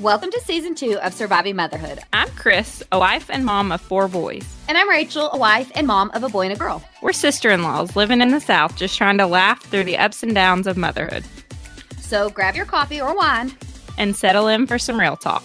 Welcome to season two of Surviving Motherhood. I'm Chris, a wife and mom of four boys. And I'm Rachel, a wife and mom of a boy and a girl. We're sister in laws living in the South, just trying to laugh through the ups and downs of motherhood So grab your coffee or wine. and settle in for some real talk.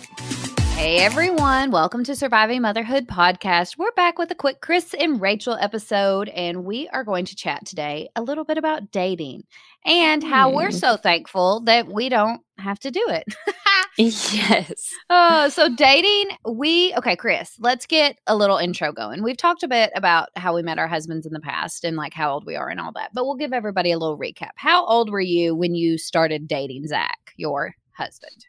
Hey everyone, welcome to Surviving Motherhood podcast. We're back with a quick Chris and Rachel episode, and we are going to chat today a little bit about dating and how we're Hmm. so thankful that we don't have to do it. yes. Oh, so dating, we okay, Chris, let's get a little intro going. We've talked a bit about how we met our husbands in the past and like how old we are and all that, but we'll give everybody a little recap. How old were you when you started dating Zach, your husband?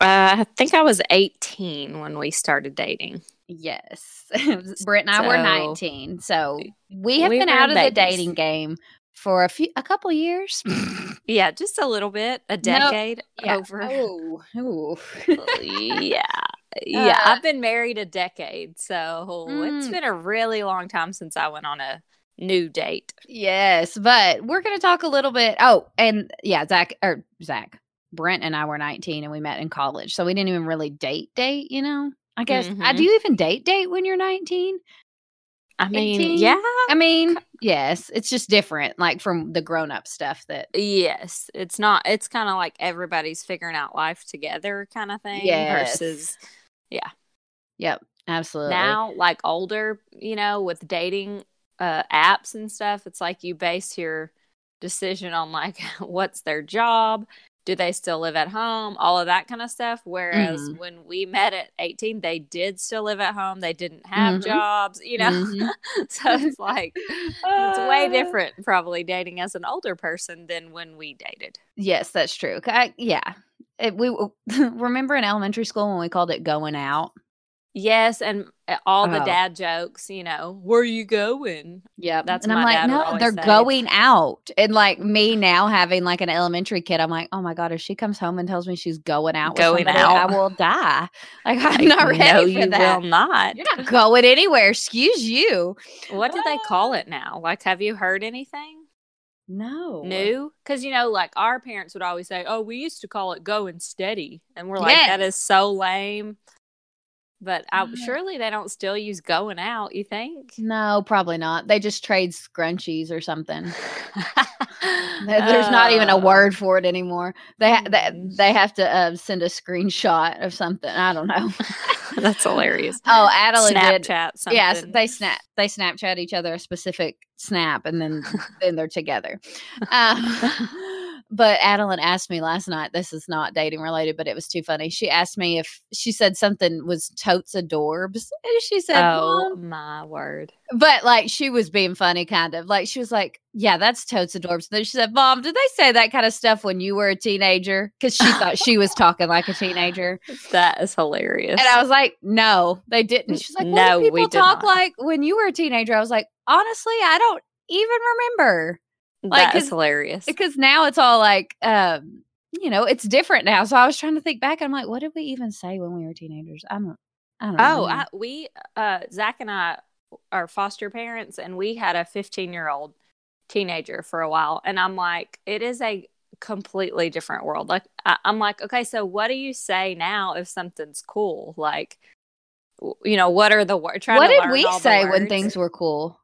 Uh, I think I was 18 when we started dating. Yes. Britt and I were 19. So we have we been out of the dating game for a few a couple years. Yeah, just a little bit, a decade Yeah. over. Oh, ooh. yeah. Yeah, Uh, I've been married a decade, so it's been a really long time since I went on a new date. Yes, but we're going to talk a little bit. Oh, and yeah, Zach or Zach, Brent and I were 19 and we met in college. So we didn't even really date, date, you know? I guess. I Mhm. do you even date, date when you're 19? I mean, 18? yeah. I mean, yes, it's just different, like from the grown up stuff that. Yes, it's not. It's kind of like everybody's figuring out life together, kind of thing. Yes. Versus yeah. Yep, absolutely. now, like older, you know, with dating uh, apps and stuff, it's like you base your decision on like what's their job, do they still live at home, all of that kind of stuff. Whereas Mhm. when we met at eighteen, they did still live at home. They didn't have Mhm. jobs, you know. Mhm. so it's like it's way different, probably dating as an older person than when we dated. Yes, that's true. I, yeah. It, we remember in elementary school when we called it going out. Yes, and uh, all the Oh. dad jokes, you know, where are you going? Yeah, That's and I'm like, no, they're say. going out. And like me now having like an elementary kid, I'm like, oh my god, if she comes home and tells me she's going out, with Going somebody, out. I will die. Like I'm not ready no, for you that. will not. You're not going anywhere. Excuse you. What do they call it now? Like, have you heard anything No. new? Because you know, like our parents would always say, "Oh, we used to call it going steady," and we're like, "That Yes. is so lame." But I, Yeah. surely they don't still use going out. You think? No, probably not. They just trade scrunchies or something. There- There's not even a Uh, word for it anymore. They ha- they, Mm. they have to uh, send a screenshot of something. I don't know. That's hilarious. oh, Adeline did. Snapchat something. Yes, they snap. They Snapchat each other a specific snap, and then then they're together. Um, but Adeline asked me last night. This is not dating related, but it was too funny. She asked me if she said something was totes adorbs, and she said, Oh "Mom," my word! but like she was being funny, kind of like she was like, "Yeah, that's totes adorbs." Then she said, "Mom, did they say that kind of stuff when you were a teenager?" Because she thought she was talking like a teenager. That is hilarious. And I was like, no, they didn't. She's like, No, what do we people talk not. like when you were a teenager? I was like, honestly, I don't even remember like, that is hilarious. because now it's all like, um, you know, it's different now. So I was trying to think back. I'm like, what did we even say when we were teenagers? I don't, I don't Oh, know. I, we uh Zach and I are foster parents and we had a 15 year old teenager for a while and I'm like it is a completely different world like I, I'm like okay so what do you say now if something's cool like you know what are the words what did we say when things were cool?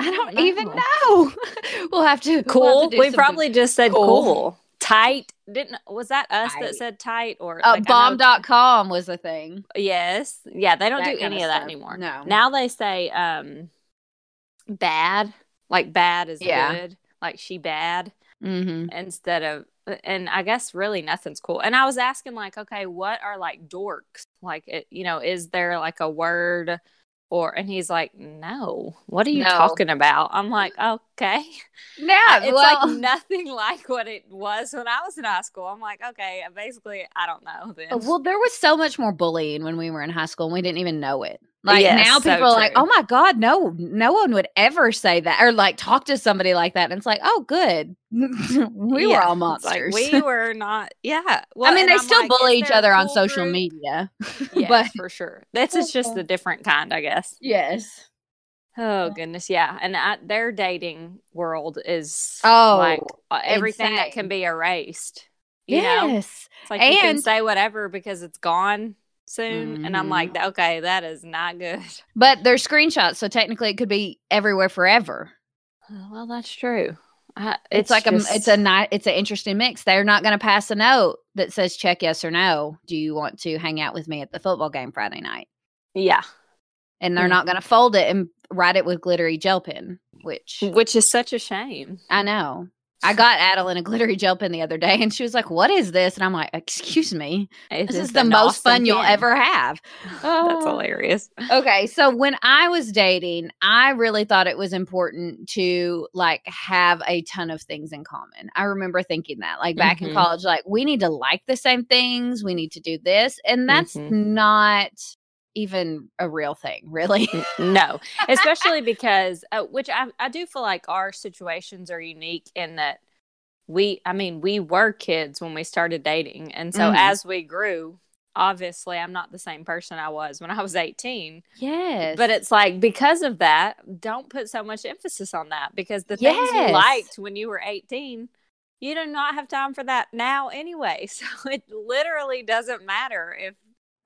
I don't don't even know. know. we'll have to we'll have to cool do we some- probably just said Cool. cool. tight didn't was that us Tight. that said tight or uh, like, I bomb.com was the thing. Yes. Yeah, they don't That do kinda any of that stuff. anymore. No. Now they say um bad, like bad is Yeah. good, like she bad Mm-hmm. instead of and I guess really nothing's cool. And I was asking like, okay, what are like dorks? Like it, you know, is there like a word or and he's like no what are you No. talking about? I'm mm. like okay. Yeah, it's well, like nothing like what it was when i was in high school. I'm like okay basically i don't know then. Well, there was so much more bullying when we were in high school and we didn't even know it. Like Yes, now so people are like, "Oh my god, no, no one would ever say that or like talk to somebody like that." And it's like, "Oh, good. we were all it's like, monsters." we were not yeah well, I mean, they I'm still like, bully each other on cool social group? media. yes but for sure this is just a different kind i guess yes. Oh goodness, yeah, and I, their dating world is Oh, like uh, everything that can be erased. You know, yes. it's like you can say whatever because it's gone soon, and I'm Mhm. like, okay, that is not good. But they're screenshots, so technically it could be everywhere forever. Well, that's true. I, It's, like just- a it's a ni- it's an interesting mix. They're not going to pass a note that says check yes or no. Do you want to hang out with me at the football game Friday night? yeah, And they're Mm. not going to fold it and write it with glittery gel pen, which which is such a shame. I know. I got Adeline a glittery gel pen the other day, and she was like, "What is this?" And I'm like, "Excuse me, this is the most fun you'll ever have." That's Oh. hilarious. okay so when i was dating i really thought it was important to like have a ton of things in common i remember thinking that like back in Mhm. college like we need to like the same things we need to do this and that's Mhm. not even a real thing really no, especially because uh, which I I do feel like our situations are unique in that we I mean we were kids when we started dating, and so Mhm. as we grew, obviously I'm not the same person I was when I was 18. yes But it's like because of that, don't put so much emphasis on that because the things Yes. you liked when you were 18. You do not have time for that now anyway. So it literally doesn't matter if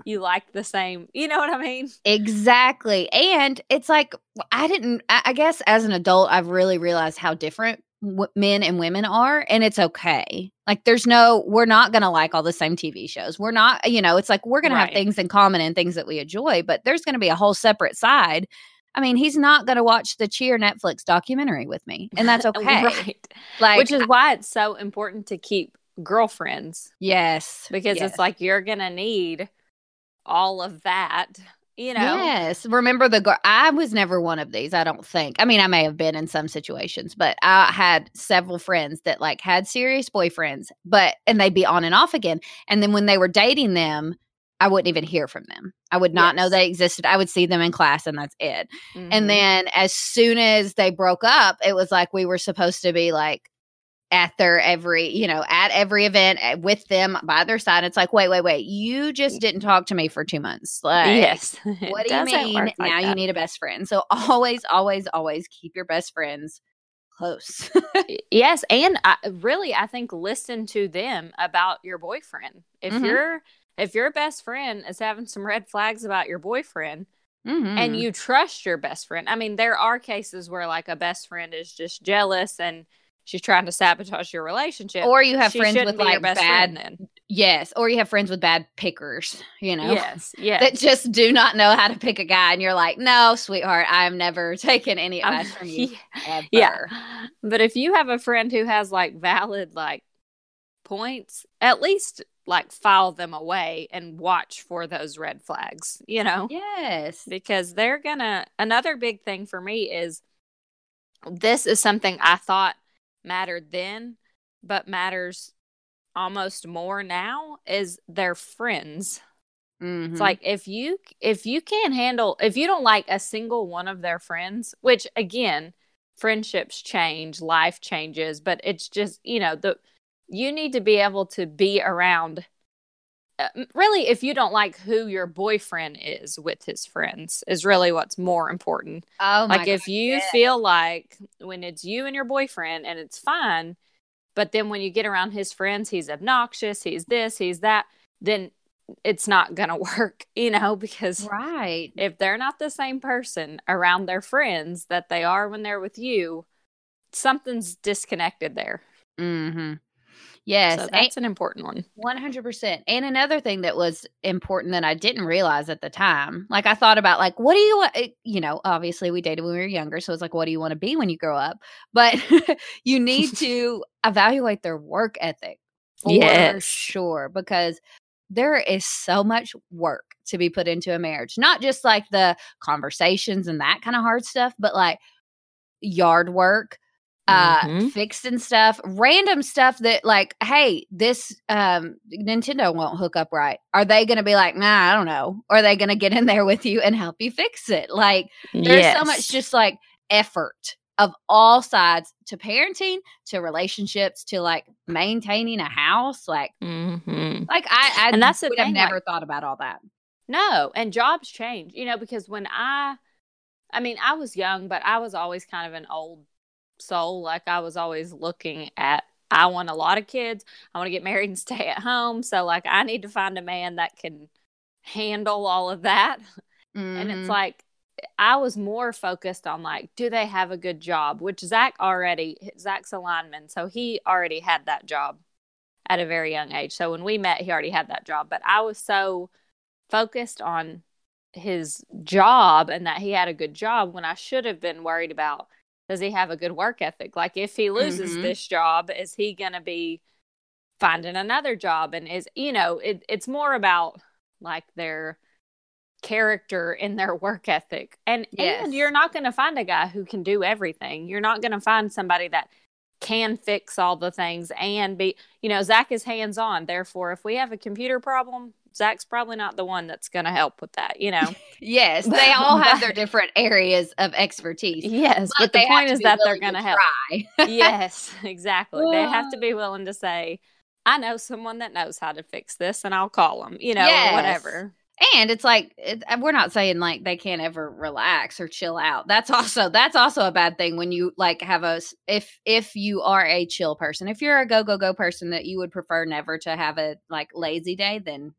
you like the same. You know what I mean? Exactly. And it's like, I didn't, I I guess as an adult, I've really realized how different w- men and women are. And it's okay. Like, there's no, we're not going to like all the same TV shows. We're not, you know, it's like we're going to have things in common and things that we enjoy, but there's going to be a whole separate side. I mean, he's not going to watch the Cheer Netflix documentary with me, and that's okay. right. Like, Which is why it's so important to keep girlfriends yes, because yes. it's like you're going to need all of that, you know? Yes. Remember the girl? I was never one of these. I don't think. I mean, I may have been in some situations, but I had several friends that like had serious boyfriends, but and they'd be on and off again. And then when they were dating them, I wouldn't even hear from them. I would not know they existed. I would see them in class and that's it. Mhm. And then as soon as they broke up, it was like we were supposed to be like at their every, you know, at every event with them by their side. It's like, wait, wait, wait. You just didn't talk to me for two months. Like, yes. What do you mean? like now you need a best friend. So always, always, always keep your best friends close. Yes, and I, really, I think listen to them about your boyfriend. If Mhm. your if your best friend is having some red flags about your boyfriend, Mhm. and you trust your best friend, I mean, there are cases where like a best friend is just jealous and she's trying to sabotage your relationship, or you have She friends with like best bad, friend then. yes, or you have friends with bad pickers, you know, Yes, yes. that just do not know how to pick a guy, and you're like, no, sweetheart, I'm never taking any I'm- advice from you. Ever. yeah. But if you have a friend who has like valid like points, at least like file them away and watch for those red flags, you know? Yes. Because they're gonna another big thing for me is this is something I thought mattered then, but matters almost more now is their friends. Mhm. It's like if you if you can't handle if you don't like a single one of their friends, which again, friendships change, life changes, but it's just, you know, the you need to be able to be around really if you don't like who your boyfriend is with his friends is really what's more important. oh my like if you yes. feel like when it's you and your boyfriend and it's fine, but then when you get around his friends, he's obnoxious, he's this, he's that, then it's not going to work, you know, because right. if they're not the same person around their friends that they are when they're with you, something's disconnected there. Mm-hmm. Yes, so that's an important one. One hundred percent. And another thing that was important that I didn't realize at the time, like I thought about, like, what do you want? Eh, you know, obviously we dated when we were younger, so it's like, what do you want to be when you grow up? But you need to evaluate their work ethic for Yes. sure, because there is so much work to be put into a marriage. Not just like the conversations and that kind of hard stuff, but like yard work, uh Mhm. fixing stuff, random stuff that like, hey, this um Nintendo won't hook up right. Are they going to be like, "Nah, I don't know." Or are they going to get in there with you and help you fix it? Like there's so much just like effort of all sides to parenting, to relationships, to like maintaining a house. Like, mm-hmm. like I, I And that's the would have never like- thought about all that. No, and jobs change, you know, because when I, I mean, I was young, but I was always kind of an old soul. Like I was always looking at, I want a lot of kids. I want to get married and stay at home. So, like, I need to find a man that can handle all of that. And Mhm. it's like, I was more focused on like, do they have a good job? Which Zach already, Zach's a lineman, so he already had that job at a very young age. So when we met, he already had that job. But I was so focused on his job and that he had a good job when I should have been worried about does he have a good work ethic? Like if he loses Mhm. this job, is he gonna be finding another job? And is you know, it, it's more about like their character in their work ethic. And Yes. and you're not gonna find a guy who can do everything. You're not gonna find somebody that can fix all the things and be you know, Zach is hands on. Therefore, if we have a computer problem, Zach's probably not the one that's gonna help with that, you know. yes, they all have their different areas of expertise. yes, but, they the point is that they're gonna help. try. yes, exactly. They have to be willing to say, I know someone that knows how to fix this and I'll call them, you know, Yes. whatever. and it's like it, uh, we're not saying like they can't ever relax or chill out that's also that's also a bad thing when you like have a if if you are a chill person if you're a go go go person that you would prefer never to have a like lazy day then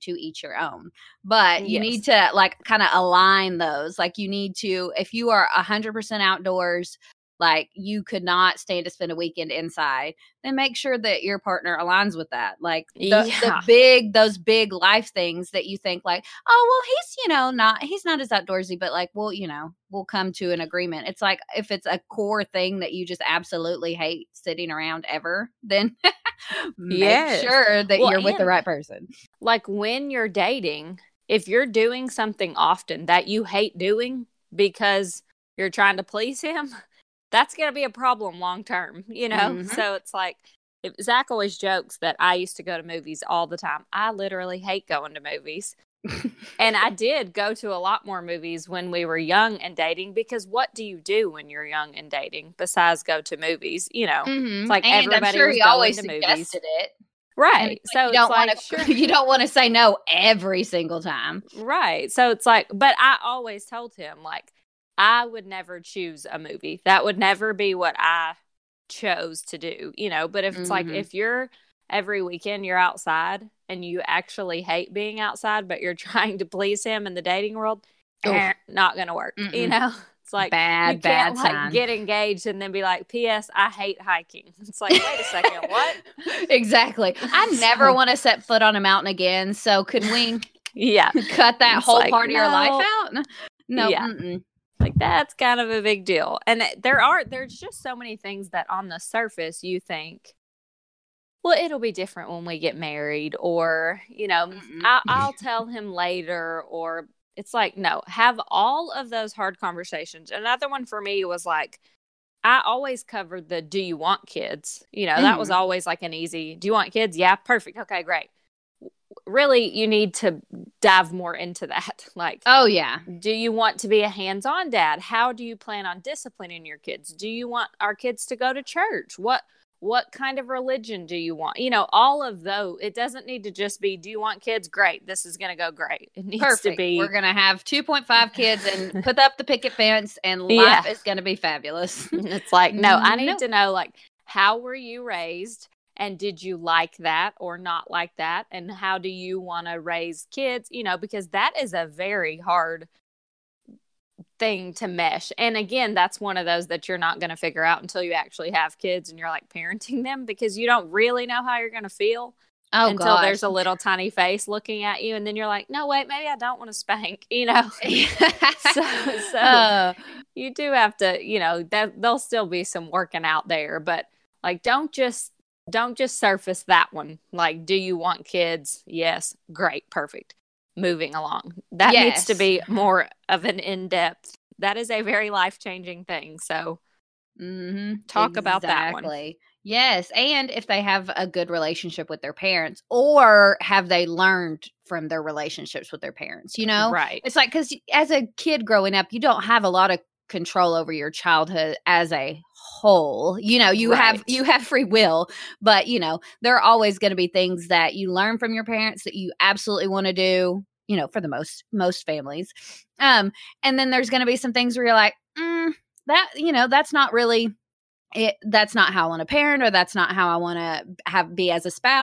to each your own but you Yes. need to like kind of align those like you need to if you are 100% outdoors like you could not stand to spend a weekend inside then make sure that your partner aligns with that. Like the, the big those big life things that you think like oh well he's you know not he's not as outdoorsy but like well you know we'll come to an agreement. It's like if it's a core thing that you just absolutely hate sitting around ever then make Yes. sure that Well, you're with the right person. Like when you're dating, if you're doing something often that you hate doing because you're trying to please him, that's going to be a problem long term, you know? Mhm. So it's like, if, Zach always jokes that I used to go to movies all the time. I literally hate going to movies. and I did go to a lot more movies when we were young and dating because what do you do when you're young and dating besides go to movies? You know, Mhm. like and i'm everybody sure was going always to movies. it right? And so you don't like, want to sure. you don't want to say no every single time Right. So it's like, but I always told him, like, I would never choose a movie. That would never be what I chose to do, you know. But if it's like, Mhm. if you're every weekend you're outside and you actually hate being outside, but you're trying to please him in the dating world, eh, not going to work, you Mm-mm. know? It's like, bad you bad can't like sign. get engaged and then be like, P.S. I hate hiking. It's like, wait a second, what? exactly i never want to set foot on a mountain again so could we Yeah, cut that It's whole like, part of your life out no Yeah. mm-mm. Like that's kind of a big deal. And there are there's just so many things that on the surface you think well it'll be different when we get married or you know. I, i'll tell him later or it's like no have all of those hard conversations. Another one for me was like i always covered the do you want kids? You know that was Mhm. always like an easy do you want kids? Yeah perfect okay great really you need to dive more into that. Like oh yeah. do you want to be a hands-on dad? How do you plan on disciplining your kids? Do you want our kids to go to church? What what kind of religion do you want? You know all of those it doesn't need to just be do you want kids? Great. This is going to go great. It needs perfect. to be we're gonna have 2.5 kids and put up the picket fence and Yeah. life is gonna be fabulous. It's like no i need Nope. to know like how were you raised and did you like that or not like that? And how do you want to raise kids? You know because that is a very hard thing to mesh. And again that's one of those that you're not going to figure out until you actually have kids and you're like parenting them because you don't really know how you're going to feel oh until gosh. there's a little tiny face looking at you and then you're like no wait maybe i don't want to spank you know? So, so Uh, you do have to, you know, that there'll still be some working out there, but like don't just don't just surface that one. Like, do you want kids? Yes. Great. Perfect. Moving along. That yes. needs to be more of an in depth. That is a very life changing thing. So, mm-hmm. talk exactly. about that one. Yes. And if they have a good relationship with their parents, or have they learned from their relationships with their parents? You know? Right. It's like, because as a kid growing up, you don't have a lot of control over your childhood as a whole. You know you right. have you have free will but you know there are always going to be things that you learn from your parents that you absolutely want to do you know for the most most families. Um and then there's going to be some things where you're like mm, that you know that's not really it that's not how i want to parent or that's not how i want to have be as a spouse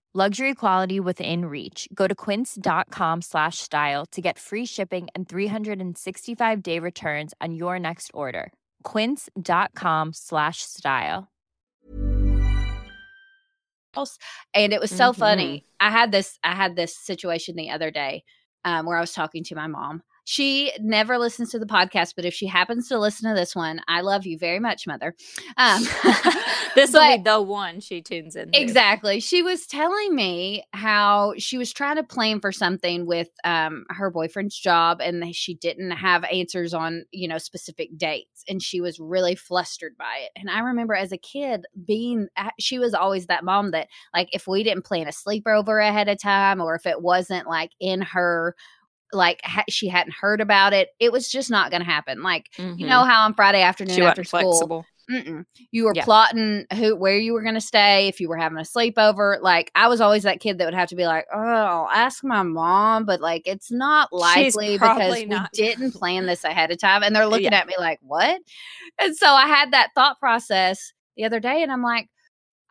Luxury quality within reach. Go to quince.com slash style to get free shipping and 365 day returns on your next order. Quince.com slash style. And it was so mm-hmm. funny. I had this I had this situation the other day um, where I was talking to my mom she never listens to the podcast, but if she happens to listen to this one, I love you very much, mother. Um, this will be the one she tunes in. Exactly. She was telling me how she was trying to plan for something with um, her boyfriend's job, and she didn't have answers on you know specific dates, and she was really flustered by it. And I remember as a kid being, she was always that mom that like if we didn't plan a sleepover ahead of time, or if it wasn't like in her like ha- she hadn't heard about it. It was just not going to happen. Like mm-hmm. you know how on Friday afternoon she after school, flexible. you were yeah. plotting who where you were going to stay if you were having a sleepover. Like I was always that kid that would have to be like, "Oh, I'll ask my mom," but like it's not likely because not. we didn't plan this ahead of time. And they're looking yeah. at me like, "What?" And so I had that thought process the other day, and I'm like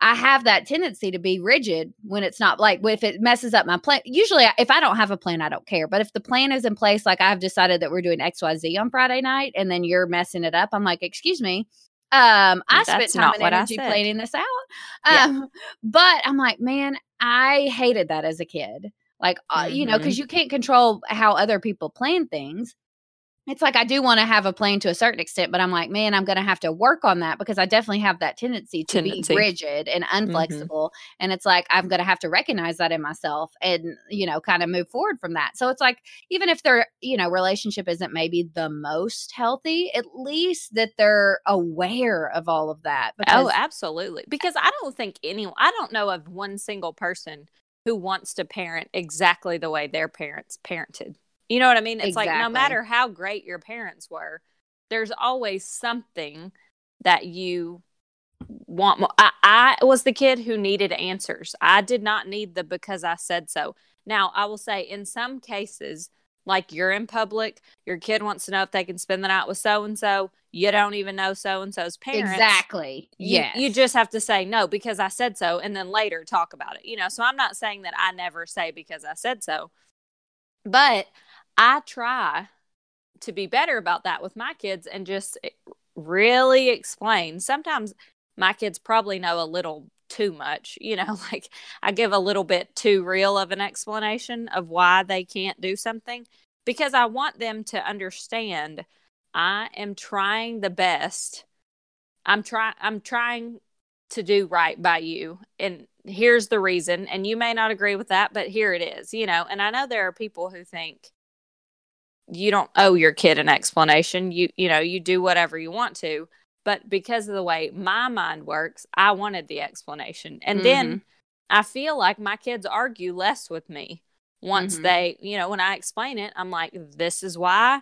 I have that tendency to be rigid when it's not like if it messes up my plan. Usually, if I don't have a plan, I don't care. But if the plan is in place, like I've decided that we're doing X Y Z on Friday night, and then you're messing it up, I'm like, excuse me. Um, I That's spent time and energy planning this out. Um, yeah. but I'm like, man, I hated that as a kid. Like, uh, mm-hmm. you know, because you can't control how other people plan things it's like I do want to have a plan to a certain extent, but I'm like, man, I'm going to have to work on that because I definitely have that tendency to tendency. be rigid and mm-hmm. unflexible. Mm-hmm. And it's like I'm going to have to recognize that in myself and, you know, kind of move forward from that. So it's like, even if their, you know, relationship isn't maybe the most healthy, at least that they're aware of all of that. Oh, because- oh, absolutely. Because I don't think anyone, I don't know of one single person who wants to parent exactly the way their parents parented. You know what I mean? It's exactly. like no matter how great your parents were, there's always something that you want more. I, I was the kid who needed answers. I did not need the because I said so. Now, I will say in some cases, like you're in public, your kid wants to know if they can spend the night with so and so. You don't even know so and so's parents. Exactly. Yeah. You, you just have to say no because I said so and then later talk about it. You know, so I'm not saying that I never say because I said so. But I try to be better about that with my kids and just eh, really explain. Sometimes my kids probably know a little too much, you know, like I give a little bit too real of an explanation of why they can't do something because I want them to understand I am trying the best. I'm trying I'm trying to do right by you and here's the reason and you may not agree with that but here it is, you know. And I know there are people who think you don't owe your kid an explanation. You you know, you do whatever you want to. But because of the way my mind works, I wanted the explanation. And then I feel like my kids argue less with me once Mhm. they, you know, when I explain it, I'm like, this is why,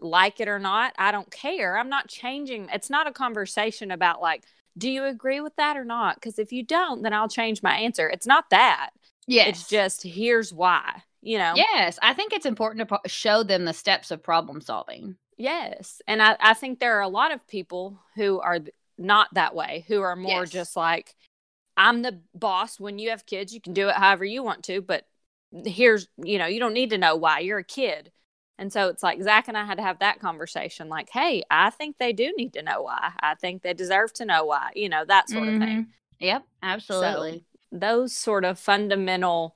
like it or not, I don't care. I'm not changing. It's not a conversation about like, do you agree with that or not? Because if you don't, then I'll change my answer. It's not that. Yes. It's just here's why, you know? Yes, I think it's important to show them the steps of problem solving. Yes. And I, I think there are a lot of people who are not that way, who are more Yes. just like, I'm the boss. When you have kids, you can do it however you want to, but here's, you know, you don't need to know why. You're a kid. And so it's like Zach and I had to have that conversation like, hey, I think they do need to know why. I think they deserve to know why, you know, that sort of thing. Mhm. Yep, absolutely. those sort of fundamental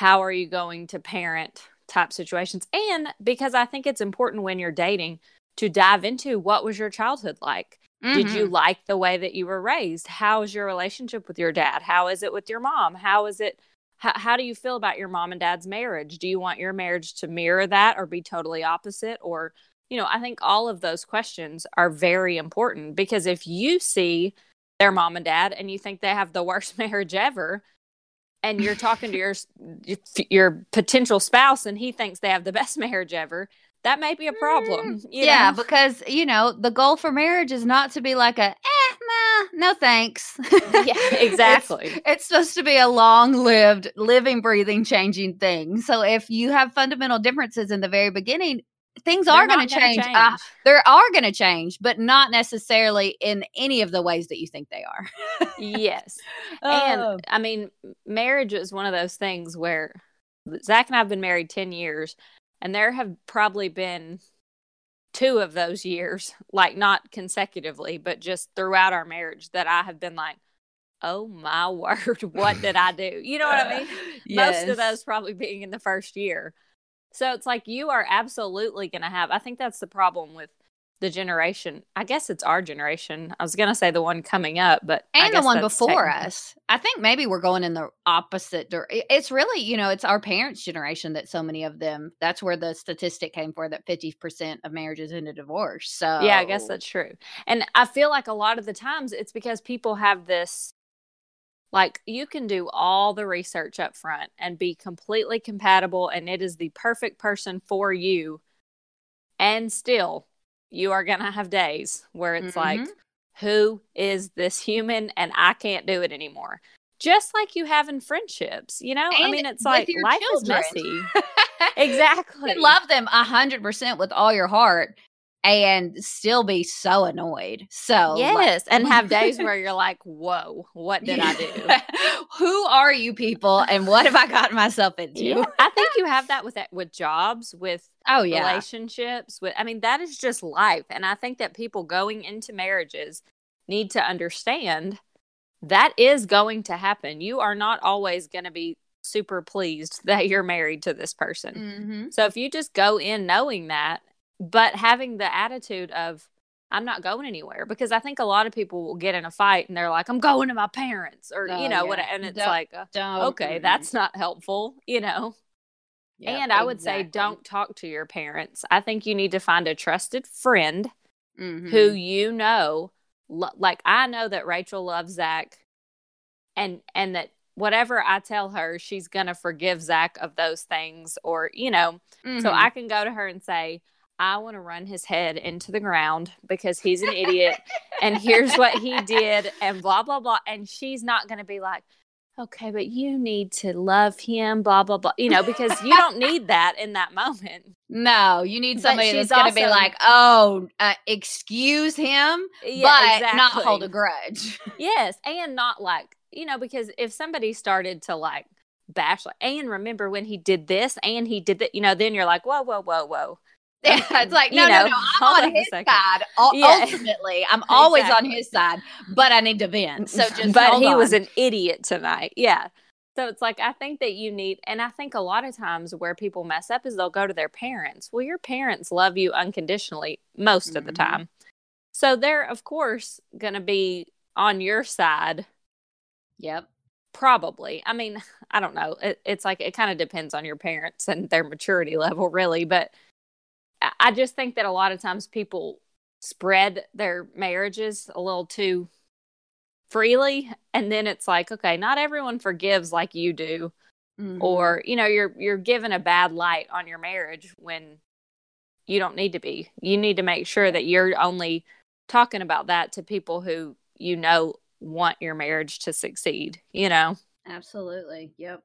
how are you going to parent type situations? And because i think it's important when you're dating to dive into what was your childhood like? Did you Mhm. like the way that you were raised? How is your relationship with your dad? How is it with your mom? How is it how, how do you feel about your mom and dad's marriage? Do you want your marriage to mirror that or be totally opposite? Or you know i think all of those questions are very important because if you see their mom and dad and you think they have the worst marriage ever and you're talking to your your potential spouse and he thinks they have the best marriage ever that may be a problem you yeah, know? because you know the goal for marriage is not to be like a eh, nah, no thanks. yeah exactly It's, it's supposed to be a long-lived, living, breathing, changing thing. So if you have fundamental differences in the very beginning, things They're are going to gonna change. Uh, change. there are going to change, but not necessarily in any of the ways that you think they are. yes Oh. and i mean marriage is one of those things where zach and i've been married 10 years and there have probably been two of those years like not consecutively but just throughout our marriage that i have been like oh my word what did i do you know what i mean most of Yes. those probably being in the first year so it's like you are absolutely going to have i think that's the problem with the generation i guess it's our generation i was going to say the one coming up but I and the one before us. I think maybe we're going in the opposite. dir- i- It's really, you know, it's our parents' generation that so many of them. That's where the statistic came for that fifty percent of marriages end in divorce. So Yeah, I guess that's true. And I feel like a lot of the times it's because people have this like you can do all the research up front and be completely compatible and it is the perfect person for you and still you are going to have days where it's like Mhm. who is this human and I can't do it anymore. Just like you have in friendships, you know? I mean, it's like life children. is messy. exactly. You love them a hundred percent with all your heart and still be so annoyed. So like, Yes, and have days where you're like, "Whoa, what did I do?" Who are you people and what have I gotten myself into? Yeah, I think you have that with that with jobs, with Oh yeah. relationships, with I mean that is just life, and I think that people going into marriages need to understand that is going to happen. You are not always going to be super pleased that you're married to this person. Mm-hmm. So if you just go in knowing that, but having the attitude of I'm not going anywhere because I think a lot of people will get in a fight and they're like, I'm going to my parents or Oh, you know yeah. what and it's Don't- like uh, Don't okay, that's not helpful, you know. yep, and I would say don't talk to your parents. I think you need to find a trusted friend Mhm. who you know lo- like I know that Rachel loves Zach and and that whatever I tell her, she's gonna forgive Zach of those things or, you know, so Mhm. I can go to her and say, I want to run his head into the ground because he's an idiot and here's what he did and blah blah blah and she's not going to be like okay but you need to love him blah blah blah you know because you don't need that in that moment. No, you need somebody that's going to be like, "Oh, uh, excuse him, yeah, but not hold a grudge." yes and not like you know because if somebody started to like bash like and remember when he did this and he did that you know then you're like whoa whoa whoa whoa Yeah, it's like, You no, know, no, no. I'm on on his side. Ul- Yeah. Ultimately, I'm always on his side, but I need to vent. So just but he was an idiot tonight. Yeah. So it's like I think that you need and I think a lot of times where people mess up is they'll go to their parents. Well, your parents love you unconditionally most of the Mhm. time. So they're of course going to be on your side Yep. probably. I mean, I don't know. It, it's like it kind of depends on your parents and their maturity level really, but I- just think that a lot of times people spread their marriages a little too freely and then it's like okay not everyone forgives like you do Mhm. or you know you're you're given a bad light on your marriage when you don't need to be you need to make sure that you're only talking about that to people who you know want your marriage to succeed you know absolutely. Yep.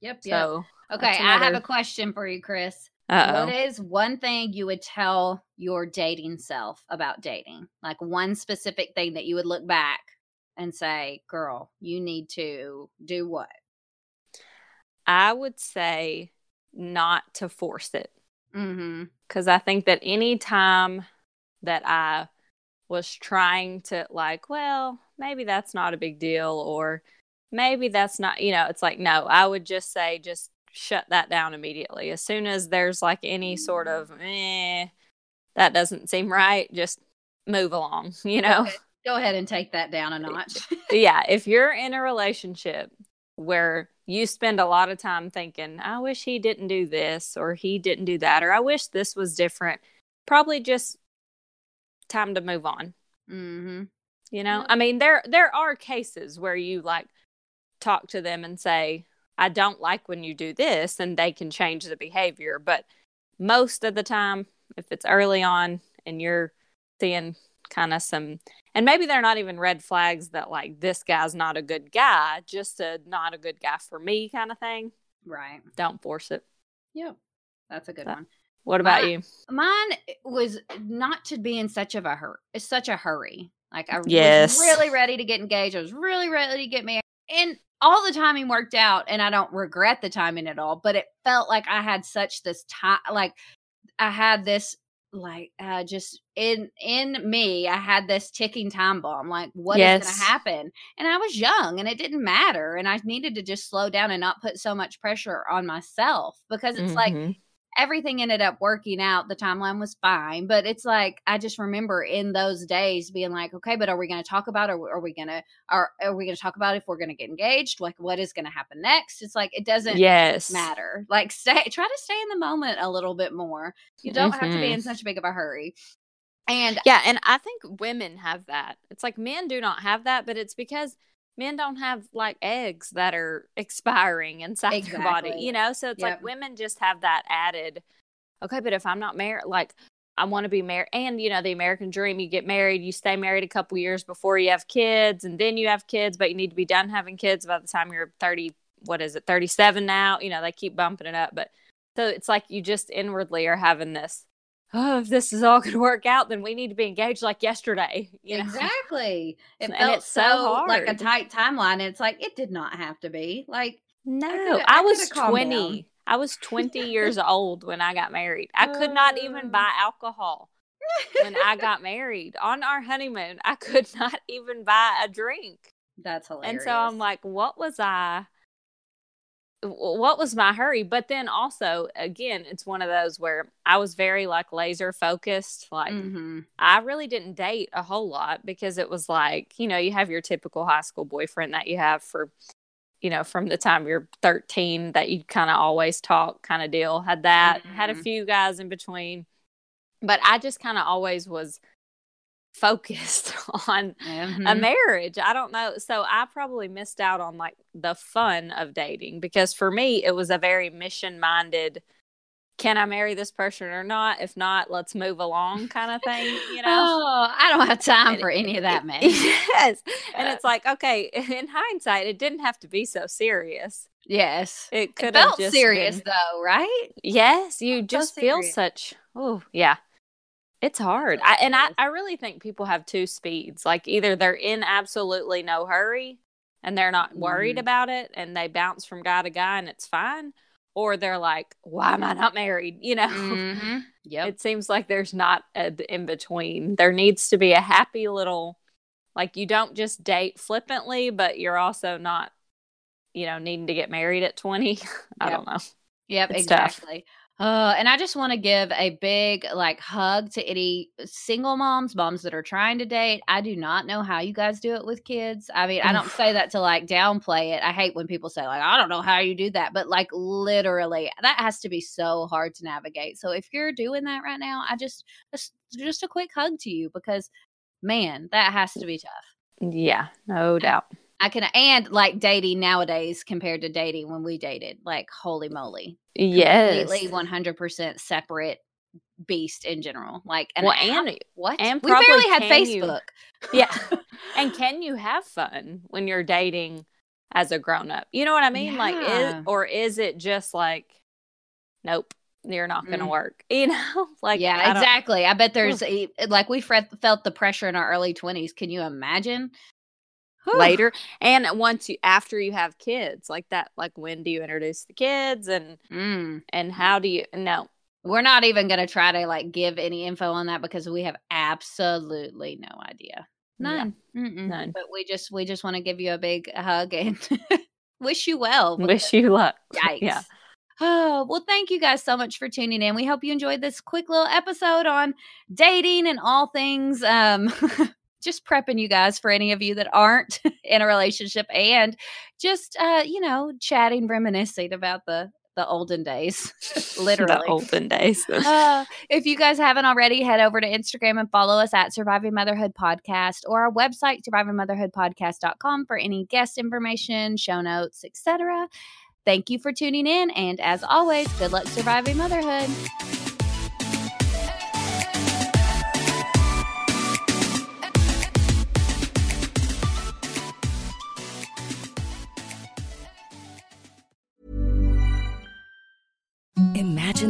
Yep. Yep. so okay, that's I have a question for you, Chris. Uh-oh. What is one thing you would tell your dating self about dating? Like one specific thing that you would look back and say, "Girl, you need to do what?" i would say not to force it Mm-hmm. because I think that any time that I was trying to like, well, maybe that's not a big deal, or maybe that's not, you know, it's like, no, I would just say, just shut that down immediately. As soon as there's like any sort of, eh, that doesn't seem right, just move along, you know? Okay, Go ahead and take that down a notch. yeah, if you're in a relationship where you spend a lot of time thinking, I wish he didn't do this or he didn't do that, or I wish this was different, probably just time to move on. mm-hmm. You know. I mean, there there are cases where you like talk to them and say, I don't like when you do this, and they can change the behavior. But most of the time, if it's early on and you're seeing kind of some, and maybe they're not even red flags that like this guy's not a good guy, just a not a good guy for me kind of thing, Right. don't force it. Yep. That's a good one. What about My- you? Mine eh, was not to be in such of a hurry. It's such a hurry. Like I Yes. was really ready to get engaged. I was really ready to get married, and all the timing worked out. And I don't regret the timing at all. But it felt like I had such this time. Like I had this, like uh, just in in me, I had this ticking time bomb. Like what is going to happen? And I was young, and it didn't matter. And I needed to just slow down and not put so much pressure on myself because it's like Mhm. Everything ended up working out. The timeline was fine, but it's like I just remember in those days being like, okay, but are we going to talk about? Or are we going to? Are are we going to talk about if we're going to get engaged? Like, what is going to happen next? It's like it doesn't yes. matter. Like, stay. Try to stay in the moment a little bit more. You don't have to be in mm-hmm. such a big of a hurry. And Yeah, and I think women have that. It's like men do not have that, but it's because men don't have like eggs that are expiring inside their body, you know? So it's Yep. like women just have that added, okay, but if I'm not married, like I want to be married. And, you know, the American dream, you get married, you stay married a couple years before you have kids, and then you have kids, but you need to be done having kids by the time you're 30, what is it, 37 now? You know, they keep bumping it up. But so it's like you just inwardly are having this oh, if this is all going to work out, then we need to be engaged like yesterday. You know? exactly, it And felt so so, like a tight timeline. It's like it did not have to be. Like No, coulda- I, I was calmed 20. I was 20 years old when I got married. I could not even Uh. buy alcohol when I got married. On our honeymoon, I could not even buy a drink. that's hilarious. And so I'm like, what was I? What was my hurry? But then also, again, it's one of those where I was very like laser focused. Like, hmm I really didn't date a whole lot because it was like, you know, you have your typical high school boyfriend that you have for, you know, from the time you're 13 that you kind of always talk kind of deal. Had that, had a Mhm. few guys in between. But I just kind of always was focused on a Mhm. marriage. I don't know. So I probably missed out on like the fun of dating because for me, it was a very mission minded, can I marry this person or not? If not, let's move along kind of thing, you know? Oh, I don't have time And for it- any of that, man. yes. And it's like, okay, in hindsight, it didn't have to be so serious. yes. It It could have felt serious been- though, right? Yes, you so just feel such. Oh, yeah. It's hard. I, and I. I really think people have two speeds. Like either they're in absolutely no hurry and they're not worried Mhm. about it and they bounce from guy to guy and it's fine, or they're like, why am I not married? You know, Mm-hmm. Yep. it seems like there's not a in between. There needs to be a happy little, like you don't just date flippantly, but you're also not, you know, needing to get married at 20. I Yep. don't know. Yep, It's tough. Uh, and I just want to give a big like hug to any single moms, moms that are trying to date. I do not know how you guys do it with kids. I mean, I don't say that to like downplay it. I hate when people say like, I don't know how you do that, but like literally, that has to be so hard to navigate. So if you're doing that right now, I just just, just a quick hug to you because man, that has to be tough. Yeah, no doubt. I can and like dating nowadays compared to dating when we dated, like holy moly. Yes. Completely 100% separate beast in general. Like and Well, and- what? and we barely had can you- Facebook. Yeah. and can you have fun when you're dating as a grown up? You know what I mean? Like is or is it just like nope, you're not going to Mm. work. You know? Like yeah, I exactly. I bet there's a, like we felt the pressure in our early 20s. Can you imagine? Later and once you after you have kids like that like when do you introduce the kids and Mm. and how do you no We're not even going to try to like give any info on that because we have absolutely no idea. None. Mm-mm. None. But we just we just want to give you a big hug and wish you well. wish you luck Yikes. yeah Oh, well, thank you guys so much for tuning in. We hope you enjoyed this quick little episode on dating and all things. Um, just prepping you guys for any of you that aren't in a relationship and just uh, you know, chatting, reminiscing about the the olden days. Literally. the olden days Uh, if you guys haven't already, head over to Instagram and follow us at Surviving Motherhood Podcast or our website, survivingmotherhoodpodcast.com for any guest information, show notes, etc. Thank you for tuning in. And as always, good luck surviving motherhood.